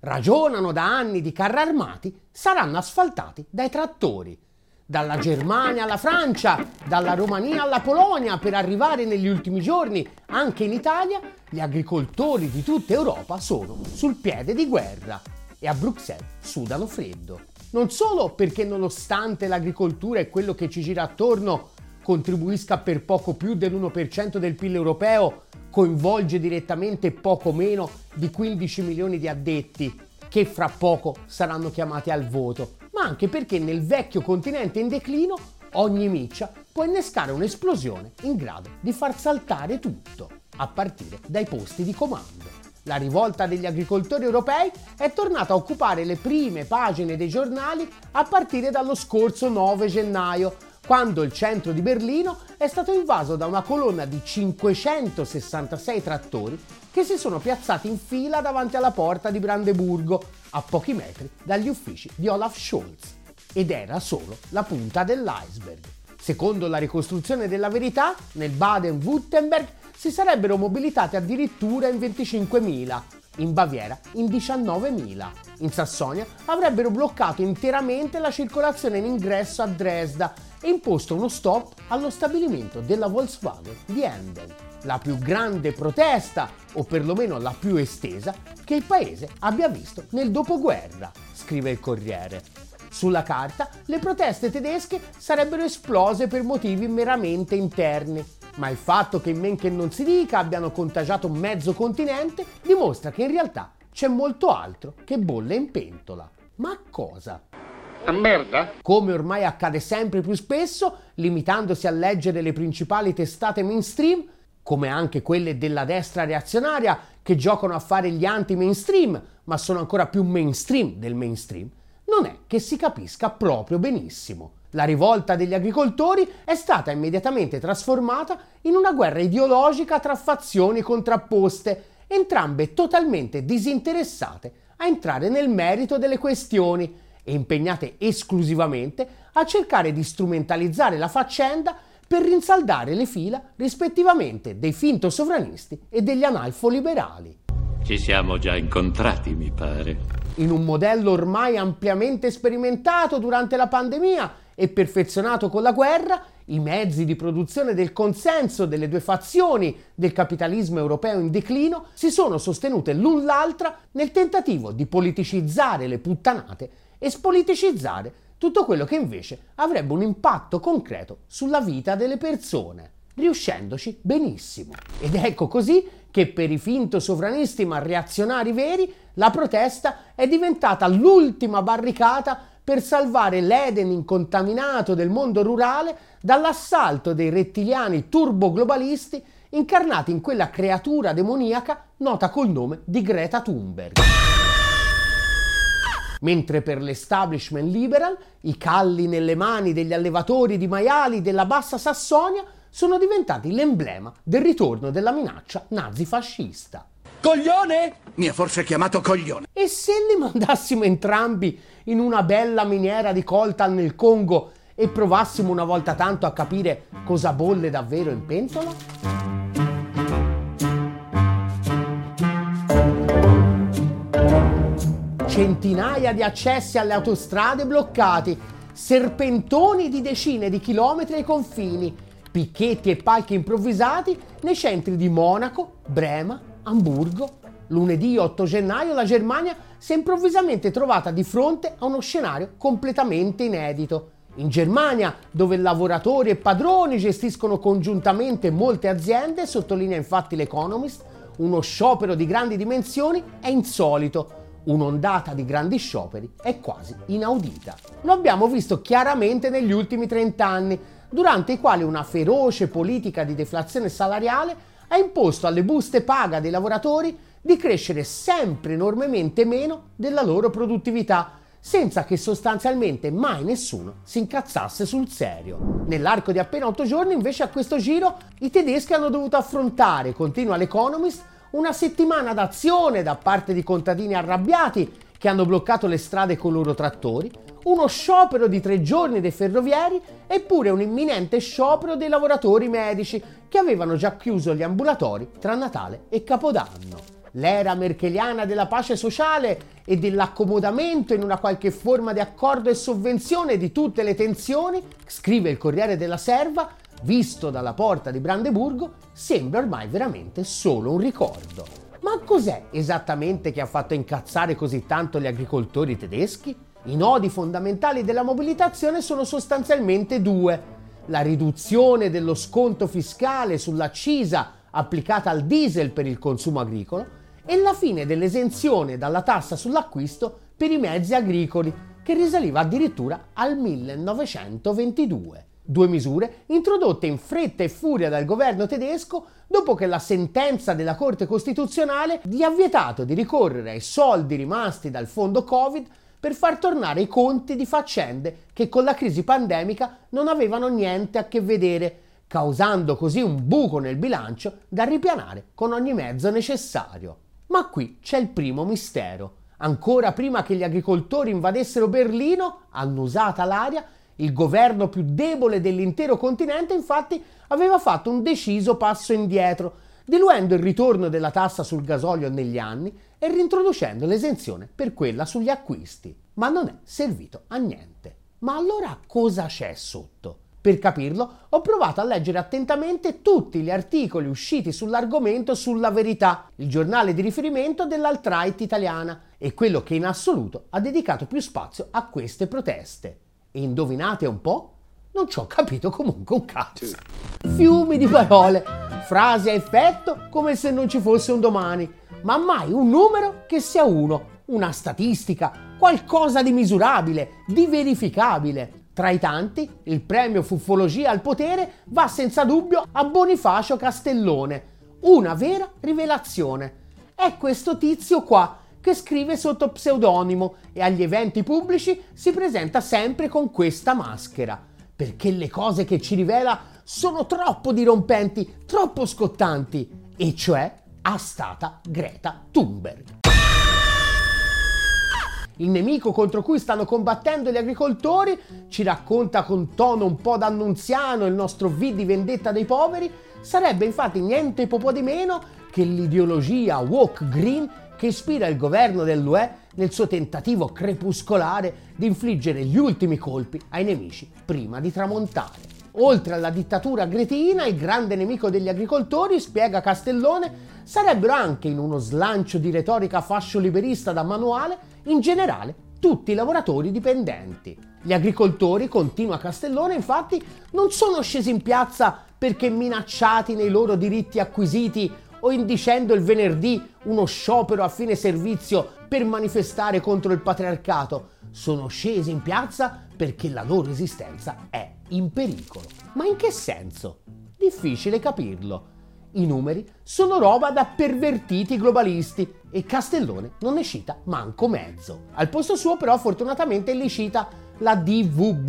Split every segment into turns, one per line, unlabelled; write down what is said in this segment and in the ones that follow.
ragionano da anni di carri armati, saranno asfaltati dai trattori. Dalla Germania alla Francia, dalla Romania alla Polonia, per arrivare negli ultimi giorni anche in Italia, gli agricoltori di tutta Europa sono sul piede di guerra e a Bruxelles sudano freddo. Non solo perché nonostante l'agricoltura e quello che ci gira attorno contribuisca per poco più dell'1% del PIL europeo, coinvolge direttamente poco meno di 15 milioni di addetti che fra poco saranno chiamati al voto, ma anche perché nel vecchio continente in declino ogni miccia può innescare un'esplosione in grado di far saltare tutto, a partire dai posti di comando. La rivolta degli agricoltori europei è tornata a occupare le prime pagine dei giornali a partire dallo scorso 9 gennaio, quando il centro di Berlino è stato invaso da una colonna di 566 trattori che si sono piazzati in fila davanti alla porta di Brandeburgo, a pochi metri dagli uffici di Olaf Scholz. Ed era solo la punta dell'iceberg. Secondo la ricostruzione della verità, nel Baden-Württemberg si sarebbero mobilitati addirittura in 25.000, in Baviera in 19.000. In Sassonia avrebbero bloccato interamente la circolazione in ingresso a Dresda e imposto uno stop allo stabilimento della Volkswagen di Emden, la più grande protesta, o perlomeno la più estesa, che il paese abbia visto nel dopoguerra, scrive il Corriere. Sulla carta le proteste tedesche sarebbero esplose per motivi meramente interni, ma il fatto che in men che non si dica abbiano contagiato mezzo continente dimostra che in realtà c'è molto altro che bolle in pentola. Ma cosa?
A merda?
Come ormai accade sempre più spesso, limitandosi a leggere le principali testate mainstream, come anche quelle della destra reazionaria che giocano a fare gli anti-mainstream, ma sono ancora più mainstream del mainstream, non è che si capisca proprio benissimo. La rivolta degli agricoltori è stata immediatamente trasformata in una guerra ideologica tra fazioni contrapposte, entrambe totalmente disinteressate a entrare nel merito delle questioni e impegnate esclusivamente a cercare di strumentalizzare la faccenda per rinsaldare le fila rispettivamente dei finto sovranisti e degli analfo-liberali.
Ci siamo già incontrati, mi pare.
In un modello ormai ampiamente sperimentato durante la pandemia e perfezionato con la guerra, i mezzi di produzione del consenso delle due fazioni del capitalismo europeo in declino si sono sostenute l'un l'altra nel tentativo di politicizzare le puttanate e spoliticizzare tutto quello che invece avrebbe un impatto concreto sulla vita delle persone, riuscendoci benissimo. Ed ecco così che per i finto sovranisti ma reazionari veri la protesta è diventata l'ultima barricata per salvare l'Eden incontaminato del mondo rurale dall'assalto dei rettiliani turboglobalisti incarnati in quella creatura demoniaca nota col nome di Greta Thunberg. Mentre per l'establishment liberal i calli nelle mani degli allevatori di maiali della bassa Sassonia sono diventati l'emblema del ritorno della minaccia nazifascista.
Coglione? Mi ha forse chiamato coglione.
E se li mandassimo entrambi in una bella miniera di coltan nel Congo e provassimo una volta tanto a capire cosa bolle davvero in pentola? Centinaia di accessi alle autostrade bloccati, serpentoni di decine di chilometri ai confini, picchetti e palchi improvvisati nei centri di Monaco, Brema, Amburgo. Lunedì 8 gennaio la Germania si è improvvisamente trovata di fronte a uno scenario completamente inedito. In Germania, dove lavoratori e padroni gestiscono congiuntamente molte aziende, sottolinea infatti l'Economist, uno sciopero di grandi dimensioni è insolito. Un'ondata di grandi scioperi è quasi inaudita. Lo abbiamo visto chiaramente negli ultimi 30 anni, durante i quali una feroce politica di deflazione salariale ha imposto alle buste paga dei lavoratori di crescere sempre enormemente meno della loro produttività, senza che sostanzialmente mai nessuno si incazzasse sul serio. Nell'arco di appena otto giorni, invece, a questo giro i tedeschi hanno dovuto affrontare, continua l'Economist, una settimana d'azione da parte di contadini arrabbiati che hanno bloccato le strade con i loro trattori, uno sciopero di tre giorni dei ferrovieri eppure un imminente sciopero dei lavoratori medici che avevano già chiuso gli ambulatori tra Natale e Capodanno. l'era merkeliana della pace sociale e dell'accomodamento in una qualche forma di accordo e sovvenzione di tutte le tensioni, scrive il Corriere della Serva, visto dalla porta di Brandeburgo, sembra ormai veramente solo un ricordo. Ma cos'è esattamente che ha fatto incazzare così tanto gli agricoltori tedeschi? I nodi fondamentali della mobilitazione sono sostanzialmente due. La riduzione dello sconto fiscale sull'accisa applicata al diesel per il consumo agricolo e la fine dell'esenzione dalla tassa sull'acquisto per i mezzi agricoli, che risaliva addirittura al 1922. Due misure introdotte in fretta e furia dal governo tedesco dopo che la sentenza della Corte Costituzionale gli ha vietato di ricorrere ai soldi rimasti dal fondo Covid per far tornare i conti di faccende che con la crisi pandemica non avevano niente a che vedere, causando così un buco nel bilancio da ripianare con ogni mezzo necessario. Ma qui c'è il primo mistero. Ancora prima che gli agricoltori invadessero Berlino, annusata l'aria, il governo più debole dell'intero continente infatti aveva fatto un deciso passo indietro, diluendo il ritorno della tassa sul gasolio negli anni e reintroducendo l'esenzione per quella sugli acquisti. Ma non è servito a niente. Ma allora cosa c'è sotto? Per capirlo, ho provato a leggere attentamente tutti gli articoli usciti sull'argomento sulla verità, il giornale di riferimento dell'alt-right italiana e quello che in assoluto ha dedicato più spazio a queste proteste. E indovinate un po'? Non ci ho capito comunque un cazzo. Fiumi di parole, frasi a effetto come se non ci fosse un domani, ma mai un numero che sia uno, una statistica, qualcosa di misurabile, di verificabile. Tra i tanti, il premio Fuffologia al potere va senza dubbio a Bonifacio Castellone. Una vera rivelazione. È questo tizio qua che scrive sotto pseudonimo e agli eventi pubblici si presenta sempre con questa maschera. Perché le cose che ci rivela sono troppo dirompenti, troppo scottanti. E cioè, a stata Greta Thunberg il nemico contro cui stanno combattendo gli agricoltori, ci racconta con tono un po' d'annunziano il nostro V di vendetta dei poveri, sarebbe infatti niente po' di meno che l'ideologia woke green che ispira il governo dell'UE nel suo tentativo crepuscolare di infliggere gli ultimi colpi ai nemici prima di tramontare. Oltre alla dittatura gretina, il grande nemico degli agricoltori, spiega Castellone, sarebbero anche in uno slancio di retorica fascio liberista da manuale, in generale tutti i lavoratori dipendenti. Gli agricoltori, continua Castellone, infatti, non sono scesi in piazza perché minacciati nei loro diritti acquisiti o indicendo il venerdì uno sciopero a fine servizio per manifestare contro il patriarcato, sono scesi in piazza perché la loro esistenza è in pericolo. Ma in che senso? Difficile capirlo. I numeri sono roba da pervertiti globalisti e Castellone non ne cita manco mezzo. Al posto suo però fortunatamente li cita la DVB,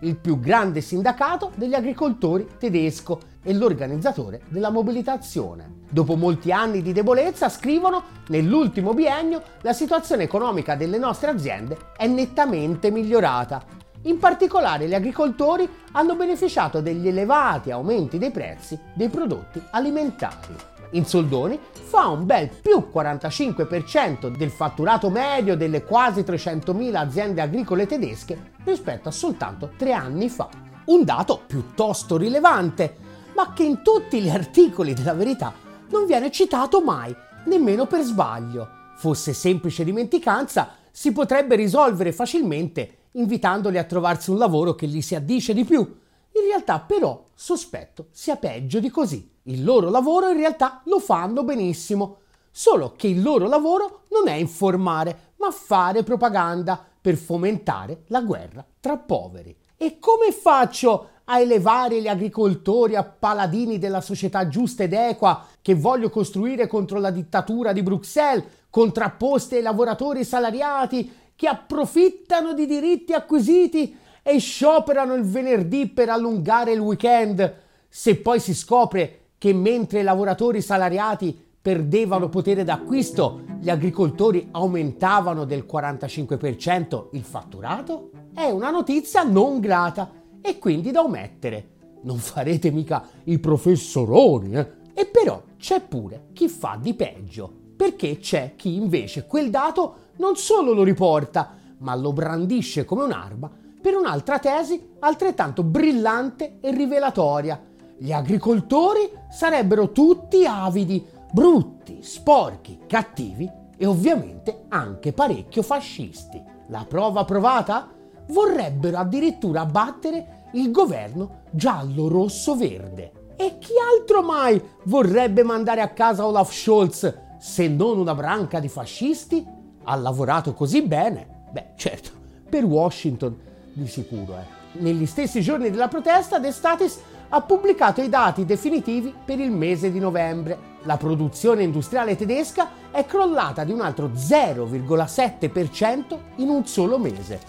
il più grande sindacato degli agricoltori tedesco e l'organizzatore della mobilitazione. Dopo molti anni di debolezza, scrivono, nell'ultimo biennio la situazione economica delle nostre aziende è nettamente migliorata. In particolare gli agricoltori hanno beneficiato degli elevati aumenti dei prezzi dei prodotti alimentari. In soldoni fa un bel più 45% del fatturato medio delle quasi 300.000 aziende agricole tedesche rispetto a soltanto tre anni fa. Un dato piuttosto rilevante, ma che in tutti gli articoli della verità non viene citato mai, nemmeno per sbaglio. Fosse semplice dimenticanza, si potrebbe risolvere facilmente invitandoli a trovarsi un lavoro che gli si addice di più. In realtà però sospetto sia peggio di così. Il loro lavoro in realtà lo fanno benissimo, solo che il loro lavoro non è informare, ma fare propaganda per fomentare la guerra tra poveri. E come faccio a elevare gli agricoltori a paladini della società giusta ed equa che voglio costruire contro la dittatura di Bruxelles, contrapposte ai lavoratori salariati che approfittano di diritti acquisiti e scioperano il venerdì per allungare il weekend, se poi si scopre che mentre i lavoratori salariati perdevano potere d'acquisto, gli agricoltori aumentavano del 45% il fatturato? È una notizia non grata e quindi da omettere. Non farete mica i professoroni, eh? E però c'è pure chi fa di peggio. perché c'è chi invece quel dato non solo lo riporta, ma lo brandisce come un'arma per un'altra tesi altrettanto brillante e rivelatoria. Gli agricoltori sarebbero tutti avidi, brutti, sporchi, cattivi e ovviamente anche parecchio fascisti. La prova provata? Vorrebbero addirittura abbattere il governo giallo-rosso-verde. E chi altro mai vorrebbe mandare a casa Olaf Scholz se non una branca di fascisti? Ha lavorato così bene? Beh, certo, per Washington di sicuro. Eh. Negli stessi giorni della protesta, De Statis ha pubblicato i dati definitivi per il mese di novembre. La produzione industriale tedesca è crollata di un altro 0,7% in un solo mese.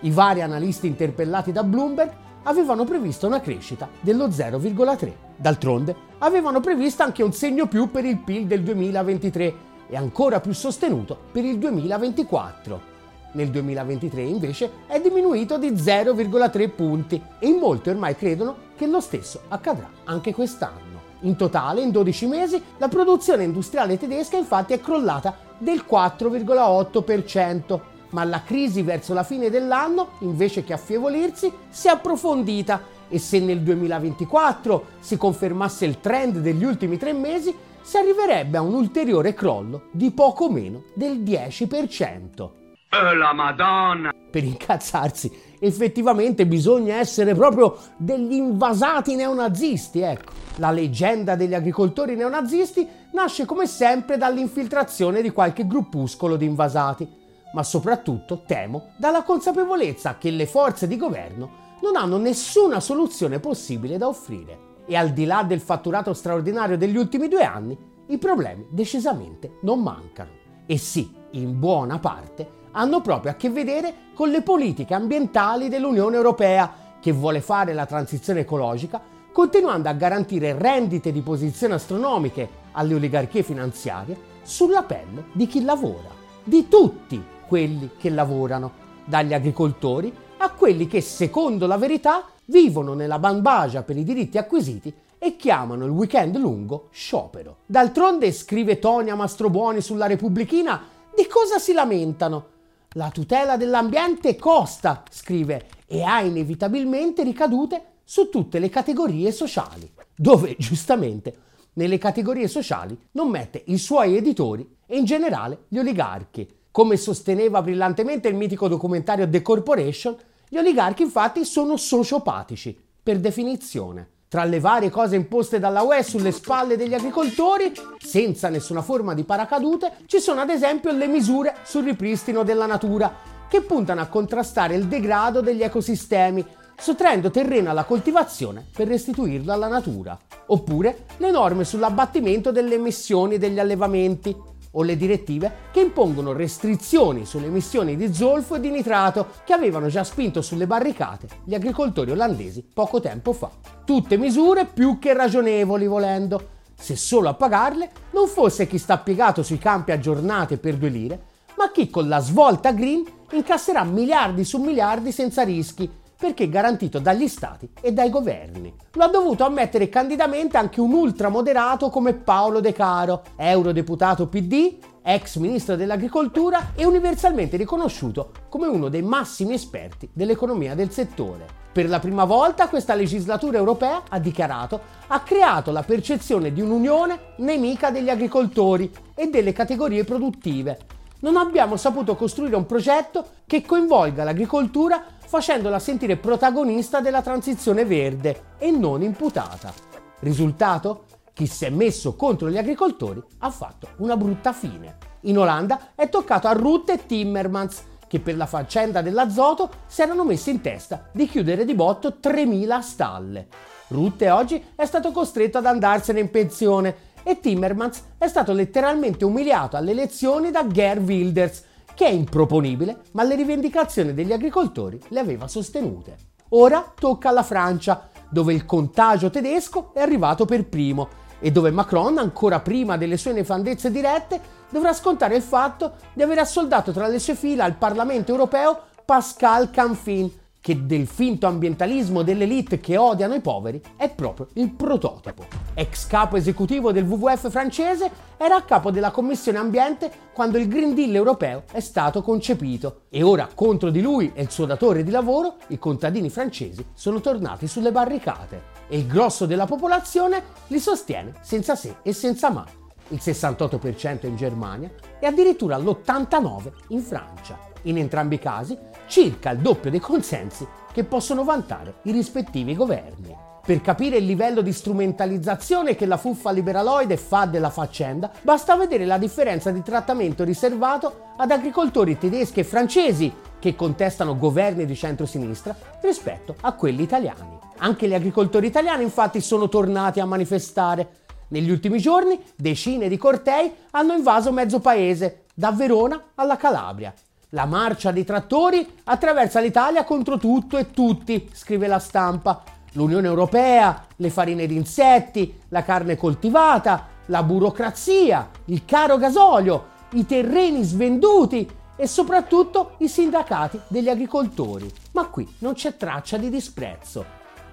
I vari analisti interpellati da Bloomberg avevano previsto una crescita dello 0,3. D'altronde, avevano previsto anche un segno più per il PIL del 2023 e ancora più sostenuto per il 2024. Nel 2023 invece è diminuito di 0,3 punti e in molti ormai credono che lo stesso accadrà anche quest'anno. In totale, in 12 mesi, la produzione industriale tedesca infatti è crollata del 4,8%, ma la crisi verso la fine dell'anno, invece che affievolirsi, si è approfondita e se nel 2024 si confermasse il trend degli ultimi tre mesi, si arriverebbe a un ulteriore crollo di poco meno del 10%.
Oh, la Madonna!
Per incazzarsi, effettivamente bisogna essere proprio degli invasati neonazisti, ecco. La leggenda degli agricoltori neonazisti nasce come sempre dall'infiltrazione di qualche gruppuscolo di invasati, ma soprattutto, temo, dalla consapevolezza che le forze di governo non hanno nessuna soluzione possibile da offrire. E al di là del fatturato straordinario degli ultimi due anni, i problemi decisamente non mancano. E sì, in buona parte, hanno proprio a che vedere con le politiche ambientali dell'Unione Europea, che vuole fare la transizione ecologica, continuando a garantire rendite di posizione astronomiche alle oligarchie finanziarie sulla pelle di chi lavora, di tutti quelli che lavorano, dagli agricoltori a quelli che, secondo la verità, vivono nella bambagia per i diritti acquisiti e chiamano il weekend lungo sciopero. D'altronde, scrive Tonia Mastrobuoni sulla Repubblichina, di cosa si lamentano? La tutela dell'ambiente costa, scrive, e ha inevitabilmente ricadute su tutte le categorie sociali, dove giustamente nelle categorie sociali non mette i suoi editori e in generale gli oligarchi. Come sosteneva brillantemente il mitico documentario The Corporation, gli oligarchi infatti sono sociopatici, per definizione. Tra le varie cose imposte dalla UE sulle spalle degli agricoltori, senza nessuna forma di paracadute, ci sono ad esempio le misure sul ripristino della natura, che puntano a contrastare il degrado degli ecosistemi, sottraendo terreno alla coltivazione per restituirlo alla natura. Oppure le norme sull'abbattimento delle emissioni degli allevamenti, o le direttive che impongono restrizioni sulle emissioni di zolfo e di nitrato che avevano già spinto sulle barricate gli agricoltori olandesi poco tempo fa. Tutte misure più che ragionevoli volendo, se solo a pagarle non fosse chi sta piegato sui campi a giornate per due lire, ma chi con la svolta green incasserà miliardi su miliardi senza rischi perché garantito dagli stati e dai governi. Lo ha dovuto ammettere candidamente anche un ultramoderato come Paolo De Caro, eurodeputato PD, ex ministro dell'agricoltura e universalmente riconosciuto come uno dei massimi esperti dell'economia del settore. Per la prima volta questa legislatura europea, ha dichiarato, ha creato la percezione di un'unione nemica degli agricoltori e delle categorie produttive. Non abbiamo saputo costruire un progetto che coinvolga l'agricoltura facendola sentire protagonista della transizione verde e non imputata. Risultato? Chi si è messo contro gli agricoltori ha fatto una brutta fine. In Olanda è toccato a Rutte e Timmermans, che per la faccenda dell'azoto si erano messi in testa di chiudere di botto 3.000 stalle. Rutte oggi è stato costretto ad andarsene in pensione e Timmermans è stato letteralmente umiliato alle elezioni da Ger Wilders, che è improponibile, ma le rivendicazioni degli agricoltori le aveva sostenute. Ora tocca alla Francia, dove il contagio tedesco è arrivato per primo e dove Macron, ancora prima delle sue nefandezze dirette, dovrà scontare il fatto di aver assoldato tra le sue fila al Parlamento europeo Pascal Canfin, che del finto ambientalismo dell'elite che odiano i poveri è proprio il prototipo. Ex capo esecutivo del WWF francese, era a capo della Commissione Ambiente quando il Green Deal europeo è stato concepito e ora contro di lui e il suo datore di lavoro i contadini francesi sono tornati sulle barricate e il grosso della popolazione li sostiene senza se e senza ma. Il 68% in Germania e addirittura l'89% in Francia. In entrambi i casi circa il doppio dei consensi che possono vantare i rispettivi governi. Per capire il livello di strumentalizzazione che la fuffa liberaloide fa della faccenda, basta vedere la differenza di trattamento riservato ad agricoltori tedeschi e francesi che contestano governi di centrosinistra rispetto a quelli italiani. Anche gli agricoltori italiani infatti sono tornati a manifestare. Negli ultimi giorni decine di cortei hanno invaso mezzo paese, da Verona alla Calabria, la marcia dei trattori attraversa l'Italia contro tutto e tutti, scrive la stampa. L'Unione Europea, le farine di insetti, la carne coltivata, la burocrazia, il caro gasolio, i terreni svenduti e soprattutto i sindacati degli agricoltori. Ma qui non c'è traccia di disprezzo.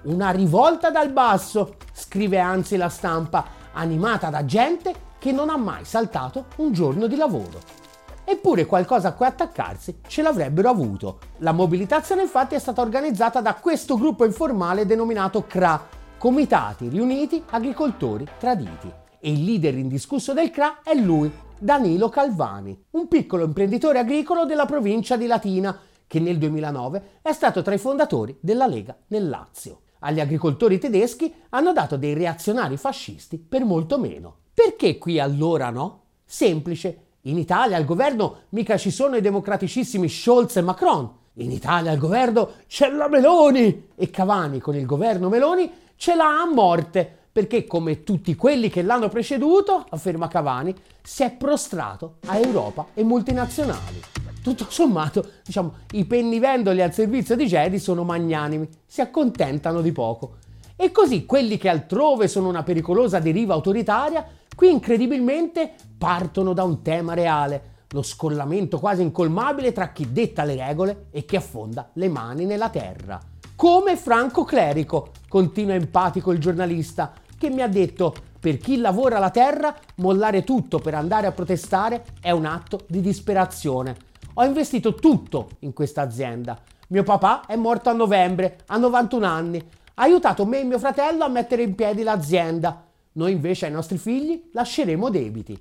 Una rivolta dal basso, scrive anzi la stampa, animata da gente che non ha mai saltato un giorno di lavoro. Eppure qualcosa a cui attaccarsi ce l'avrebbero avuto. La mobilitazione infatti è stata organizzata da questo gruppo informale denominato CRA, Comitati Riuniti Agricoltori Traditi. E il leader indiscusso del CRA è lui, Danilo Calvani, un piccolo imprenditore agricolo della provincia di Latina, che nel 2009 è stato tra i fondatori della Lega nel Lazio. Agli agricoltori tedeschi hanno dato dei reazionari fascisti per molto meno. Perché qui allora no? Semplice, in Italia al governo mica ci sono i democraticissimi Scholz e Macron. In Italia al governo c'è la Meloni e Cavani con il governo Meloni ce l'ha a morte perché come tutti quelli che l'hanno preceduto, afferma Cavani, si è prostrato a Europa e multinazionali. Tutto sommato, diciamo, i pennivendoli al servizio di Jedi sono magnanimi, si accontentano di poco. E così quelli che altrove sono una pericolosa deriva autoritaria Qui incredibilmente partono da un tema reale, lo scollamento quasi incolmabile tra chi detta le regole e chi affonda le mani nella terra. Come Franco Clerico, continua empatico il giornalista, che mi ha detto per chi lavora la terra mollare tutto per andare a protestare è un atto di disperazione. Ho investito tutto in questa azienda. Mio papà è morto a novembre, a 91 anni. Ha aiutato me e mio fratello a mettere in piedi l'azienda. Noi invece ai nostri figli lasceremo debiti.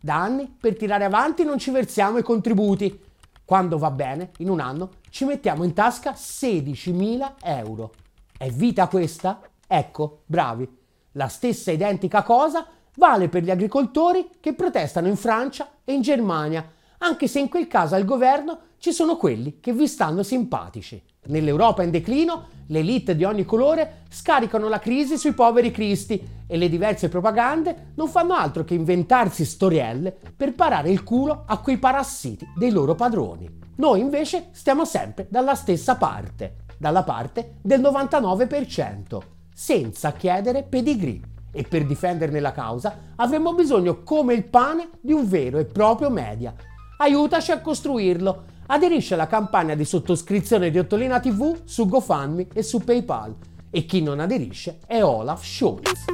Da anni per tirare avanti non ci versiamo i contributi. Quando va bene, in un anno, ci mettiamo in tasca 16.000 euro. È vita questa? Ecco, bravi. La stessa identica cosa vale per gli agricoltori che protestano in Francia e in Germania, anche se in quel caso al governo ci sono quelli che vi stanno simpatici. Nell'Europa in declino, le elite di ogni colore scaricano la crisi sui poveri cristi e le diverse propagande non fanno altro che inventarsi storielle per parare il culo a quei parassiti dei loro padroni. Noi invece stiamo sempre dalla stessa parte, dalla parte del 99%, senza chiedere pedigree. E per difenderne la causa avremmo bisogno come il pane di un vero e proprio media. Aiutaci a costruirlo aderisce alla campagna di sottoscrizione di Ottolina TV su GoFundMe e su PayPal. E chi non aderisce è Olaf Scholz.